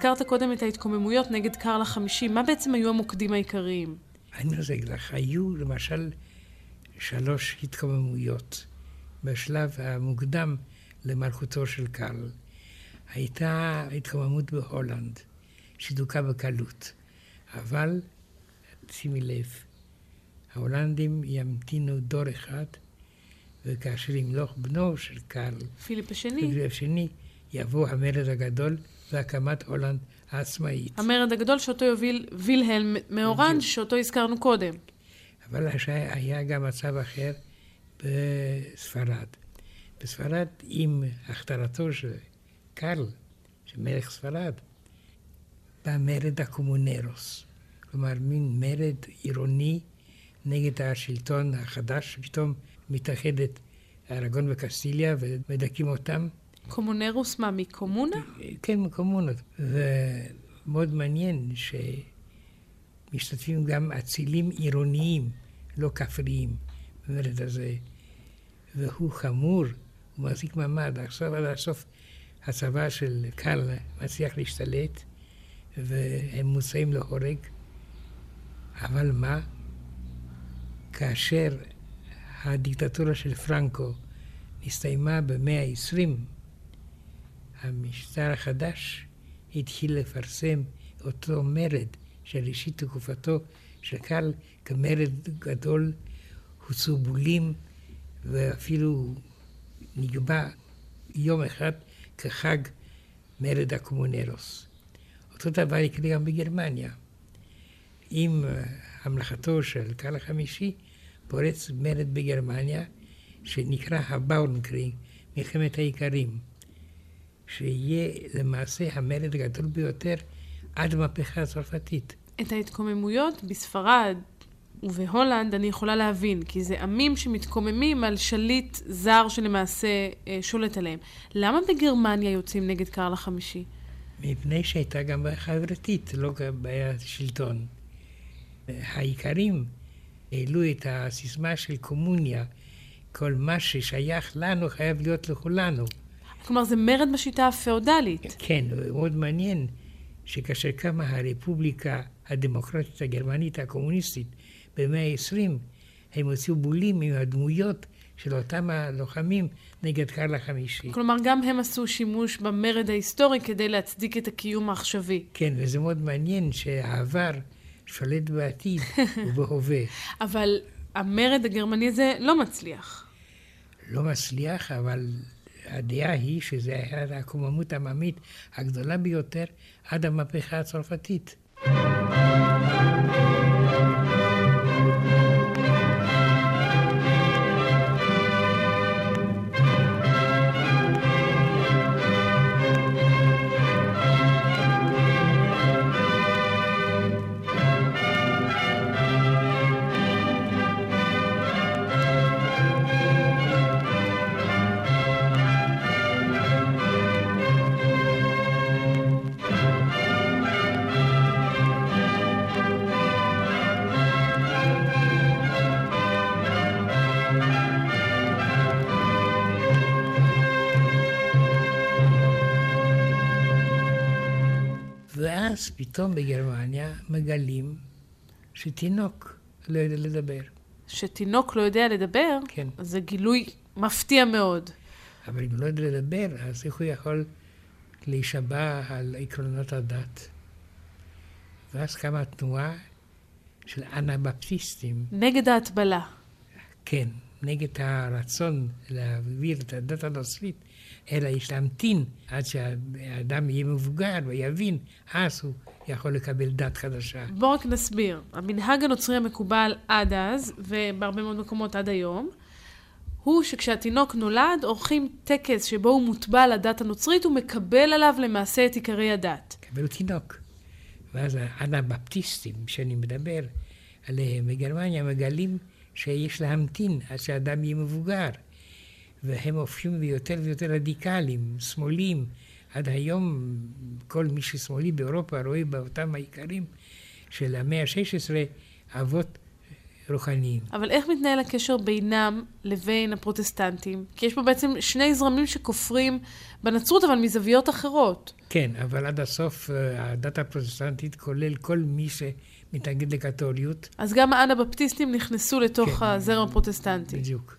Speaker 2: והזכרת קודם את ההתקוממויות נגד קרל החמישי. מה בעצם היו המוקדים העיקריים?
Speaker 3: אני רוצה להגיד לך, היו למשל שלוש התקוממויות. בשלב המוקדם למלכותו של קרל הייתה התקוממות בהולנד, שדוכא בקלות. אבל, שימי לב, ההולנדים ימתינו דור אחד, וכאשר ימלוך בנו של קרל,
Speaker 2: פיליפ השני.
Speaker 3: פיליפ השני, יבוא המרד הגדול והקמת הולנד העצמאית.
Speaker 2: המרד הגדול שאותו יוביל וילהלם מאורנג'. שאותו הזכרנו קודם.
Speaker 3: אבל היה גם מצב אחר בספרד. בספרד, עם הכתרתו של קרל, של מלך ספרד, בא מרד הקומונרוס. כלומר, מין מרד עירוני נגד השלטון החדש, שפתאום מתאחדת ארגון וקסטיליה ומדכאים אותם.
Speaker 2: קומונרוס מה, מקומונה?
Speaker 3: כן, קומונות. ומאוד מעניין שמשתתפים גם אצילים עירוניים, לא כפריים, במרד הזה. והוא חמור, הוא מחזיק מעמד. עכשיו עד הסוף הצבא של קל מצליח להשתלט, והם מוצאים להורג. אבל מה? כאשר הדיקטטורה של פרנקו נסתיימה במאה ה-20, המשטר החדש התחיל לפרסם אותו מרד של ראשית תקופתו של קרל כמרד גדול, הוצאו בולים ואפילו נקבע יום אחד כחג מרד הקומונרוס. אותו דבר יקרה גם בגרמניה. עם אה, המלכתו של קרל החמישי פורץ מרד בגרמניה שנקרא הבאונקריג, מלחמת האיכרים. שיהיה למעשה המרד הגדול ביותר עד המהפכה הצרפתית.
Speaker 2: את ההתקוממויות בספרד ובהולנד אני יכולה להבין, כי זה עמים שמתקוממים על שליט זר שלמעשה אה, שולט עליהם. למה בגרמניה יוצאים נגד קרל החמישי?
Speaker 3: מפני שהייתה גם בעיה חברתית, לא גם בעיה שלטון. האיכרים העלו את הסיסמה של קומוניה, כל מה ששייך לנו חייב להיות לכולנו.
Speaker 2: כלומר, זה מרד בשיטה הפאודלית.
Speaker 3: כן, מאוד מעניין שכאשר קמה הרפובליקה הדמוקרטית הגרמנית הקומוניסטית במאה ה-20, הם הוציאו בולים עם הדמויות של אותם הלוחמים נגד קרל החמישי.
Speaker 2: כלומר, גם הם עשו שימוש במרד ההיסטורי כדי להצדיק את הקיום העכשווי.
Speaker 3: כן, וזה מאוד מעניין שהעבר שולט בעתיד ובהווה.
Speaker 2: אבל המרד הגרמני הזה לא מצליח.
Speaker 3: לא מצליח, אבל הדעה היא שזו הייתה הקוממות העממית הגדולה ביותר עד המהפכה הצרפתית. פתאום בגרמניה מגלים שתינוק לא יודע לדבר.
Speaker 2: שתינוק לא יודע לדבר?
Speaker 3: כן.
Speaker 2: זה גילוי מפתיע מאוד.
Speaker 3: אבל אם הוא לא יודע לדבר, אז איך הוא יכול להישבע על עקרונות הדת? ואז קמה תנועה של אנבפטיסטים.
Speaker 2: נגד ההטבלה.
Speaker 3: כן, נגד הרצון להעביר את הדת הנוצרית, אלא יש להמתין עד שהאדם יהיה מבוגר ויבין, אז הוא יכול לקבל דת חדשה.
Speaker 2: בואו רק נסביר. המנהג הנוצרי המקובל עד אז, ובהרבה מאוד מקומות עד היום, הוא שכשהתינוק נולד, עורכים טקס שבו הוא מוטבע לדת הנוצרית, ומקבל עליו למעשה את עיקרי הדת.
Speaker 3: קבל תינוק. ואז האנבפטיסטים שאני מדבר עליהם בגרמניה מגלים שיש להמתין עד שהאדם יהיה מבוגר. והם הופכים ליותר ויותר רדיקליים, שמאליים. עד היום כל מי ששמאלי באירופה רואה באותם העיקרים של המאה ה-16 אבות רוחניים.
Speaker 2: אבל איך מתנהל הקשר בינם לבין הפרוטסטנטים? כי יש פה בעצם שני זרמים שכופרים בנצרות, אבל מזוויות אחרות.
Speaker 3: כן, אבל עד הסוף אה, הדת הפרוטסטנטית כולל כל מי שמתנגד לקתוליות.
Speaker 2: אז גם האנבפטיסטים נכנסו לתוך
Speaker 3: כן,
Speaker 2: הזרם הפרוטסטנטי.
Speaker 3: בדיוק.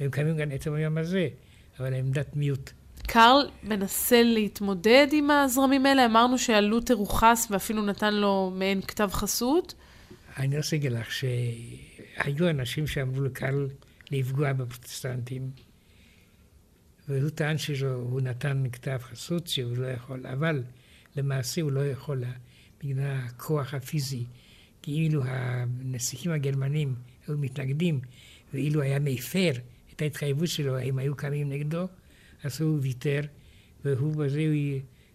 Speaker 3: והם קיימים גם עצם היום הזה, אבל הם דת מיעוט.
Speaker 2: קרל מנסה להתמודד עם הזרמים האלה? אמרנו שהלותר הוא חס ואפילו נתן לו מעין כתב חסות.
Speaker 3: אני רוצה להגיד לך שהיו אנשים שאמרו לקרל לפגוע בפרוטסטנטים, והוא טען שהוא נתן כתב חסות שהוא לא יכול, אבל למעשה הוא לא יכול בגלל הכוח הפיזי. כי אילו הנסיכים הגרמנים היו מתנגדים, ואילו היה מפר את ההתחייבות שלו, הם היו קמים נגדו, הוא ויתר, והוא בזה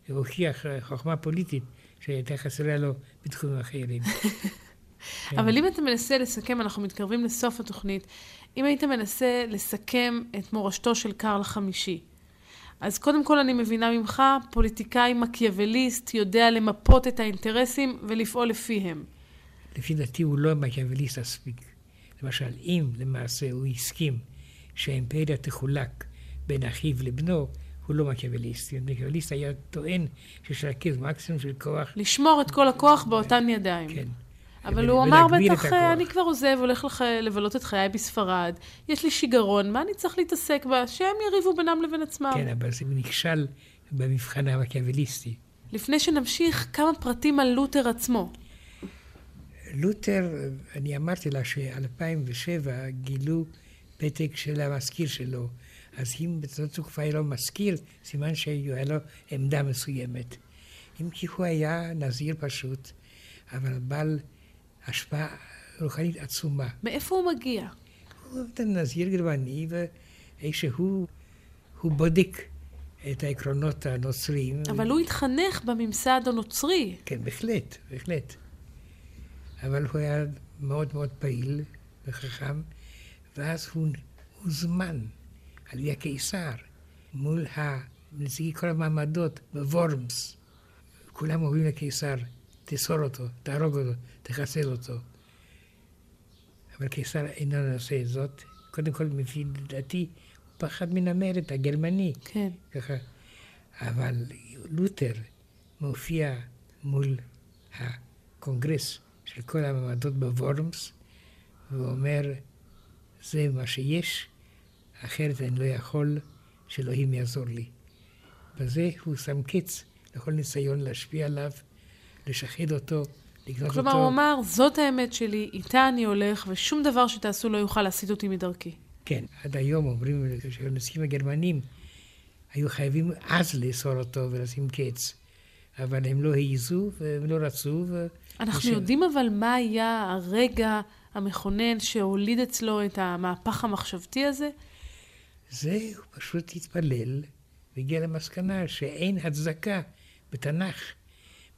Speaker 3: הוא הוכיח חוכמה פוליטית שהייתה חסרה לו בתחומים אחרים.
Speaker 2: כן. אבל אם אתה מנסה לסכם, אנחנו מתקרבים לסוף התוכנית, אם היית מנסה לסכם את מורשתו של קרל החמישי, אז קודם כל אני מבינה ממך, פוליטיקאי מקיאווליסט יודע למפות את האינטרסים ולפעול לפיהם.
Speaker 3: לפי דעתי הוא לא מקיאווליסט מספיק. למשל, אם למעשה הוא הסכים שהאימפריה תחולק בין אחיו לבנו, הוא לא מקיאווליסט. מקיאווליסט היה טוען שיש לרכז מקסימום של כוח.
Speaker 2: לשמור את כל הכוח באותן ידיים.
Speaker 3: כן.
Speaker 2: אבל הוא אמר בטח, אני כבר עוזב, הולך לח... לבלות את חיי בספרד, יש לי שיגעון, מה אני צריך להתעסק בה? שהם יריבו בינם לבין עצמם.
Speaker 3: כן, אבל זה נכשל במבחן המקיאווליסטי.
Speaker 2: לפני שנמשיך, כמה פרטים על לותר עצמו.
Speaker 3: לותר, אני אמרתי לה ש-2007 גילו פתק של המזכיר שלו. אז אם בצד תקופה היה לו מזכיר, סימן שהיה לו עמדה מסוימת. אם כי הוא היה נזיר פשוט, אבל בעל השפעה רוחנית עצומה.
Speaker 2: מאיפה הוא מגיע?
Speaker 3: הוא נזיר גרמני, ואיכשהו הוא בודק את העקרונות הנוצריים.
Speaker 2: אבל הוא התחנך בממסד הנוצרי.
Speaker 3: כן, בהחלט, בהחלט. אבל הוא היה מאוד מאוד פעיל וחכם, ואז הוא הוזמן על ידי הקיסר מול נציגי כל המעמדות בוורמס. כולם אומרים לקיסר, תסור אותו, תהרוג אותו, תחסל אותו. אבל קיסר אינו עושה את זאת. קודם כל, לפי דעתי, הוא פחד מן המרד הגרמני.
Speaker 2: כן.
Speaker 3: ככה. אבל לותר מופיע מול הקונגרס של כל המעמדות בוורמס, ואומר, זה מה שיש, אחרת אני לא יכול שאלוהים יעזור לי. בזה הוא שם קץ לכל ניסיון להשפיע עליו, לשחד אותו, לקנות
Speaker 2: כלומר,
Speaker 3: אותו.
Speaker 2: כלומר, הוא אמר, זאת האמת שלי, איתה אני הולך, ושום דבר שתעשו לא יוכל להסיט אותי מדרכי.
Speaker 3: כן, עד היום אומרים שהנשיאים הגרמנים היו חייבים אז לאסור אותו ולשים קץ, אבל הם לא העזו והם לא רצו. ו...
Speaker 2: אנחנו וש... יודעים אבל מה היה הרגע המכונן שהוליד אצלו את המהפך המחשבתי הזה?
Speaker 3: זה, הוא פשוט התפלל והגיע למסקנה שאין הצדקה בתנ"ך,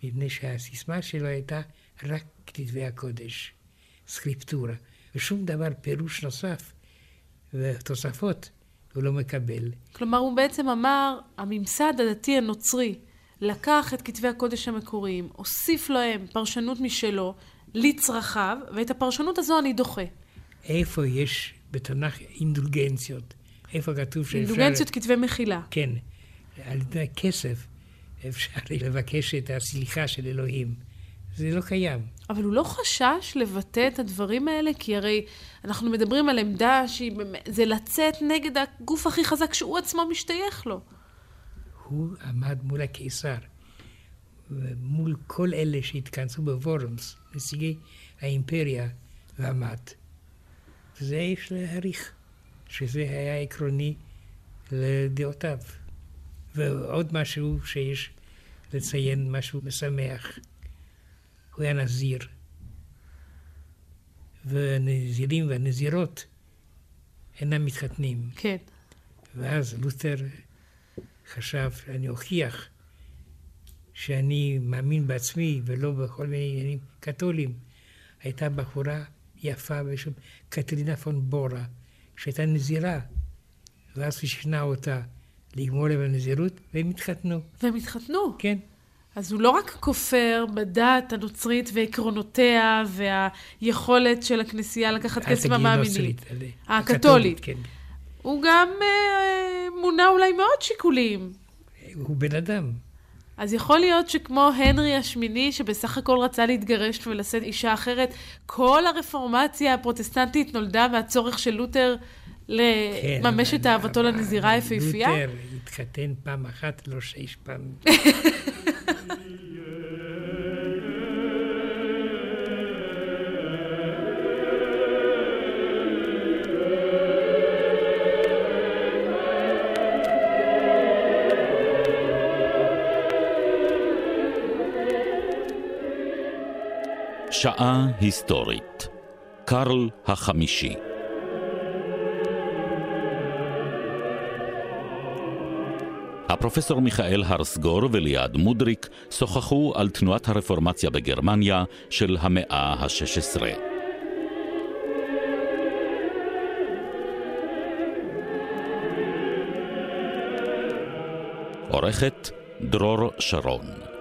Speaker 3: מפני שהסיסמה שלו הייתה רק כתבי הקודש, סקריפטורה, ושום דבר, פירוש נוסף ותוספות, הוא לא מקבל.
Speaker 2: כלומר, הוא בעצם אמר, הממסד הדתי הנוצרי לקח את כתבי הקודש המקוריים, הוסיף להם פרשנות משלו, לצרכיו, ואת הפרשנות הזו אני דוחה.
Speaker 3: איפה יש בתנ"ך אינדולגנציות? איפה כתוב שאפשר...
Speaker 2: אינדולגנציות כתבי מחילה.
Speaker 3: כן. על ידי כסף אפשר לבקש את הסליחה של אלוהים. זה לא קיים.
Speaker 2: אבל הוא לא חשש לבטא את הדברים האלה? כי הרי אנחנו מדברים על עמדה שהיא זה לצאת נגד הגוף הכי חזק שהוא עצמו משתייך לו.
Speaker 3: הוא עמד מול הקיסר, מול כל אלה שהתכנסו בוורמס, נציגי האימפריה, ועמד. וזה יש להעריך, שזה היה עקרוני לדעותיו. ועוד משהו שיש לציין, משהו משמח. הוא היה נזיר. והנזירים והנזירות אינם מתחתנים.
Speaker 2: כן.
Speaker 3: ואז לותר חשב, אני אוכיח שאני מאמין בעצמי ולא בכל מיני עניינים קתולים. הייתה בחורה יפה בשם קטרינה פון בורה, שהייתה נזירה, ואז הוא שכנע אותה לגמור להם הנזירות, והם התחתנו.
Speaker 2: והם התחתנו?
Speaker 3: כן.
Speaker 2: אז הוא לא רק כופר בדת הנוצרית ועקרונותיה והיכולת של הכנסייה לקחת כסף מהמאמינים. הקתולית. כן. הוא גם אה, מונה אולי מאוד שיקולים.
Speaker 3: הוא בן אדם.
Speaker 2: אז יכול להיות שכמו הנרי השמיני, שבסך הכל רצה להתגרש ולשאת אישה אחרת, כל הרפורמציה הפרוטסטנטית נולדה מהצורך של לותר לממש כן, את אהבתו לנזירה היפהפייה?
Speaker 3: לותר התחתן פעם אחת, לא שש פעמים.
Speaker 1: שעה היסטורית. קרל החמישי. הפרופסור מיכאל הרסגור וליעד מודריק שוחחו על תנועת הרפורמציה בגרמניה של המאה ה-16. עורכת דרור שרון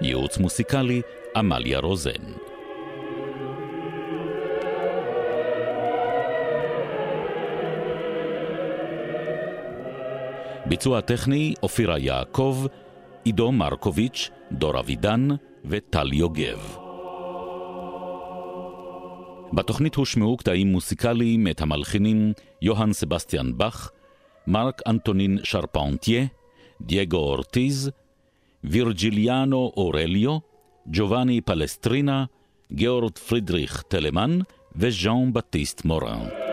Speaker 1: ייעוץ מוסיקלי עמליה רוזן. ביצוע טכני אופירה יעקב, עידו מרקוביץ', דור אבידן וטל יוגב. בתוכנית הושמעו קטעים מוסיקליים את המלחינים יוהאן סבסטיאן באך, מרק אנטונין שרפנטיה, דייגו אורטיז, וירג'יליאנו אורליו, ג'ובאני פלסטרינה, גאורד פרידריך טלמן וז'אן בטיסט מורן.